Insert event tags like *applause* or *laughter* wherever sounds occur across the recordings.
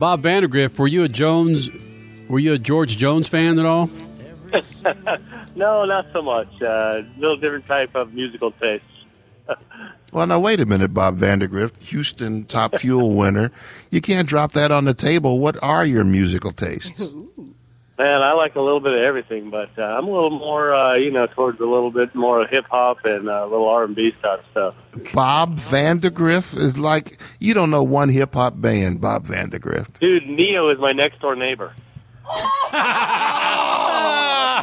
Bob Vandergriff, were you a Jones? Were you a George Jones fan at all? *laughs* no, not so much. A uh, little different type of musical taste. *laughs* well, now wait a minute, Bob Vandergriff, Houston Top Fuel winner. *laughs* You can't drop that on the table. What are your musical tastes? Man, I like a little bit of everything, but uh, I'm a little more, uh, you know, towards a little bit more hip hop and uh, a little R and B type stuff. Bob Vandergriff is like you don't know one hip hop band. Bob Vandergriff, dude. Ne-Yo is my next door neighbor. yes!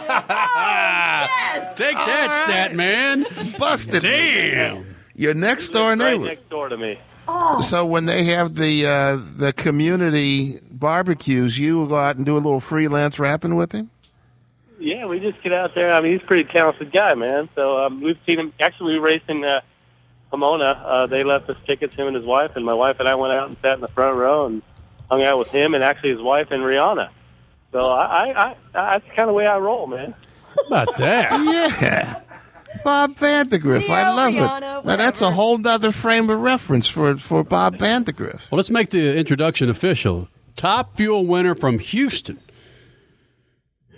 *laughs* Take that, right. stat man. Busted. Damn. Your next door neighbor. Right next door to me. Oh. So when they have the uh, the community barbecues, you go out and do a little freelance rapping with him. Yeah, we just get out there. I mean, he's a pretty talented guy, man. So um, we've seen him. Actually, we raced in uh, Pomona. Uh, they left us tickets, him and his wife, and my wife and I went out and sat in the front row and hung out with him and actually his wife and Rihanna. So I, I, I that's kind of the way I roll, man. How about that? *laughs* yeah. Bob Vandergriff. I love Rihanna, it. Now that's a whole other frame of reference for for Bob Vandergriff. Well, let's make the introduction official. Top fuel winner from Houston.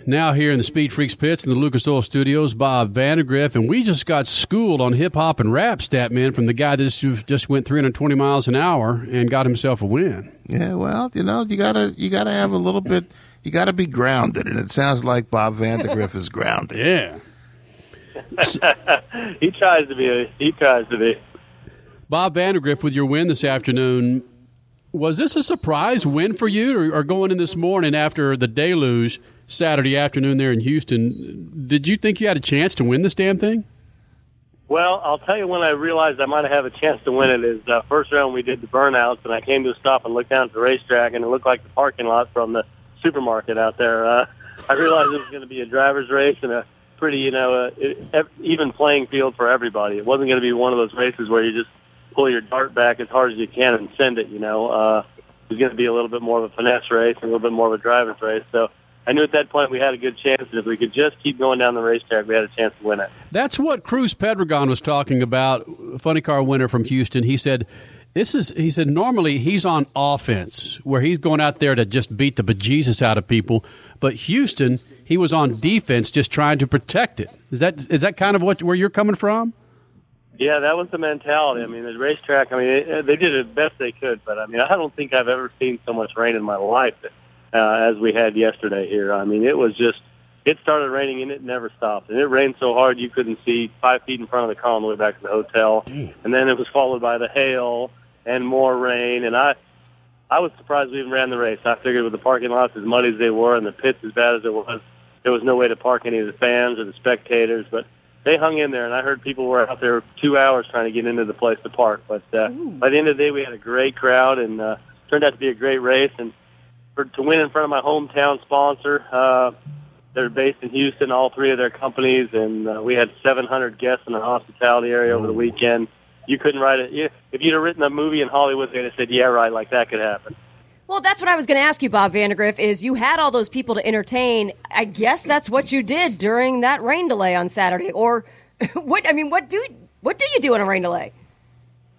Now here in the Speed Freaks pits in the Lucas Oil Studios, Bob Vandergriff, and we just got schooled on hip hop and rap, stat man, from the guy that just went 320 miles an hour and got himself a win. Yeah, well, you know, you gotta you gotta have a little bit, you gotta be grounded, and it sounds like Bob Vandergriff is grounded. Yeah. *laughs* he tries to be. He tries to be. Bob Vandergriff, with your win this afternoon, was this a surprise win for you, or, or, going in this morning after the deluge Saturday afternoon there in Houston? Did you think you had a chance to win this damn thing? Well, I'll tell you when I realized I might have a chance to win it is uh, first round we did the burnouts, and I came to a stop and looked down at the racetrack, and it looked like the parking lot from the supermarket out there. Uh, I realized it was going to be a driver's race and a pretty, you know, uh, even playing field for everybody. It wasn't going to be one of those races where you just pull your dart back as hard as you can and send it. You know, uh, it was going to be a little bit more of a finesse race a little bit more of a driver's race. So I knew at that point we had a good chance. And if we could just keep going down the racetrack, we had a chance to win it. That's what Cruz Pedregon was talking about. Funny car winner from Houston. He said. This is, he said, normally he's on offense, where he's going out there to just beat the bejesus out of people. But Houston, he was on defense, just trying to protect it. Is that is that kind of what where you're coming from? Yeah, that was the mentality. I mean, the racetrack. I mean, it, they did the best they could, but I mean, I don't think I've ever seen so much rain in my life uh, as we had yesterday here. I mean, it was just. It started raining and it never stopped, and it rained so hard you couldn't see five feet in front of the car on the way back to the hotel. And then it was followed by the hail and more rain, and I I was surprised we even ran the race. I figured with the parking lots as muddy as they were and the pits as bad as it was, there was no way to park any of the fans or the spectators. But they hung in there, and I heard people were out there two hours trying to get into the place to park. But uh, by the end of the day, we had a great crowd, and uh, turned out to be a great race. And for to win in front of my hometown sponsor, uh, they're based in Houston, all three of their companies, and uh, we had 700 guests in the hospitality area over the weekend. You couldn't write it. If you'd have written a movie in Hollywood, they'd have said, "Yeah, right, like that could happen." Well, that's what I was going to ask you, Bob Vandergriff. Is you had all those people to entertain? I guess that's what you did during that rain delay on Saturday, or *laughs* what? I mean, what do what do you do in a rain delay?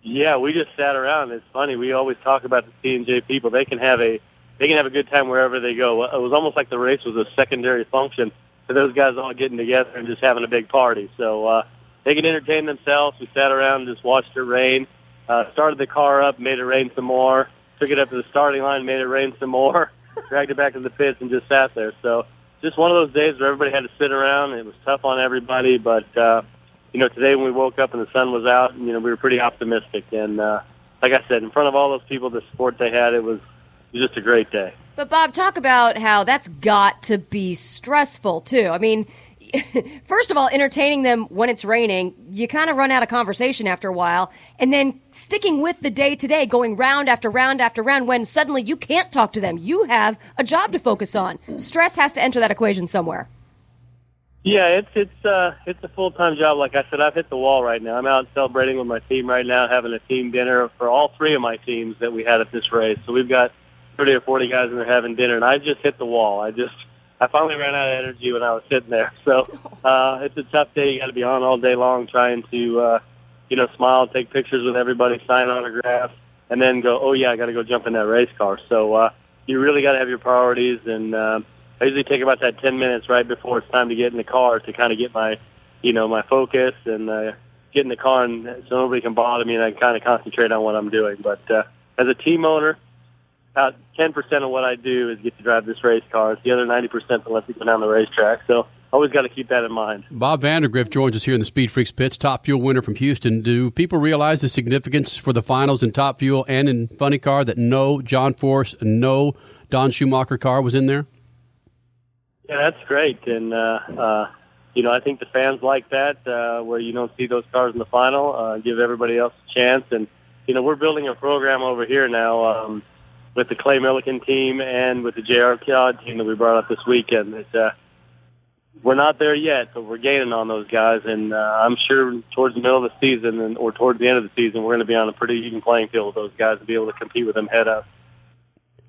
Yeah, we just sat around. It's funny. We always talk about the C&J people. They can have a they can have a good time wherever they go. It was almost like the race was a secondary function for those guys all getting together and just having a big party. So uh, they can entertain themselves. We sat around and just watched it rain. Uh, started the car up, made it rain some more took it up to the starting line, made it rain some more, *laughs* dragged it back to the pits, and just sat there. So just one of those days where everybody had to sit around. It was tough on everybody, but uh, you know, today when we woke up and the sun was out, you know, we were pretty optimistic. And uh, like I said, in front of all those people, the support they had, it was, it was just a great day. But Bob, talk about how that's got to be stressful too. I mean, *laughs* first of all, entertaining them when it's raining, you kind of run out of conversation after a while. And then sticking with the day to day, going round after round after round when suddenly you can't talk to them. You have a job to focus on. Stress has to enter that equation somewhere. Yeah, it's it's uh it's a full time job. Like I said, I've hit the wall right now. I'm out celebrating with my team right now, having a team dinner for all three of my teams that we had at this race. So we've got thirty or forty guys and in there having dinner, and I just hit the wall. I just I finally ran out of energy when I was sitting there. So uh, it's a tough day. You got to be on all day long trying to, uh, you know, smile, take pictures with everybody, sign autographs, and then go, oh yeah, I got to go jump in that race car. So uh, you really got to have your priorities. And uh, I usually take about that 10 minutes right before it's time to get in the car to kind of get my, you know, my focus and uh, get in the car and so nobody can bother me and I can kind of concentrate on what I'm doing. But uh, as a team owner, about 10% of what I do is get to drive this race car. It's the other 90% that lets me go down the racetrack. So always got to keep that in mind. Bob Vandergriff joins us here in the Speed Freaks pits, top fuel winner from Houston. Do people realize the significance for the finals in top fuel and in funny car that no John Force, no Don Schumacher car was in there? Yeah, that's great. And, uh, uh, you know, I think the fans like that, uh, where you don't see those cars in the final, uh, give everybody else a chance. And, you know, we're building a program over here now, um, with the Clay Millican team and with the JR Kiad team that we brought up this weekend. That uh, we're not there yet, but we're gaining on those guys, and uh, I'm sure towards the middle of the season and or towards the end of the season, we're going to be on a pretty even playing field with those guys to be able to compete with them head up.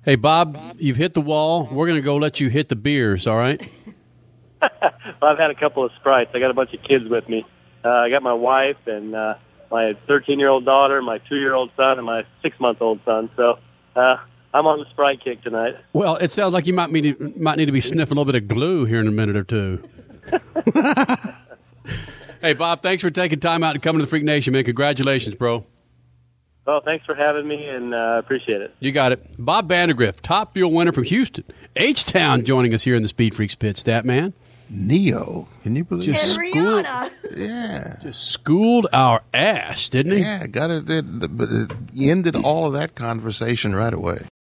Hey Bob, you've hit the wall. We're going to go let you hit the beers. All right. *laughs* well, I've had a couple of sprites. I got a bunch of kids with me. Uh, I got my wife and uh, my 13 year old daughter, my two year old son, and my six month old son. So. Uh, I'm on the Sprite kick tonight. Well, it sounds like you might need to, might need to be sniffing a little bit of glue here in a minute or two. *laughs* hey, Bob, thanks for taking time out and coming to the Freak Nation, man. Congratulations, bro. Well, thanks for having me, and I uh, appreciate it. You got it. Bob Vandergriff, top fuel winner from Houston. H-Town joining us here in the Speed Freaks pit, stat man. Ne-Yo. Can you believe Just And schooled, Rihanna. Yeah. just schooled our ass, didn't he? Yeah, got it. it, it ended all of that conversation right away.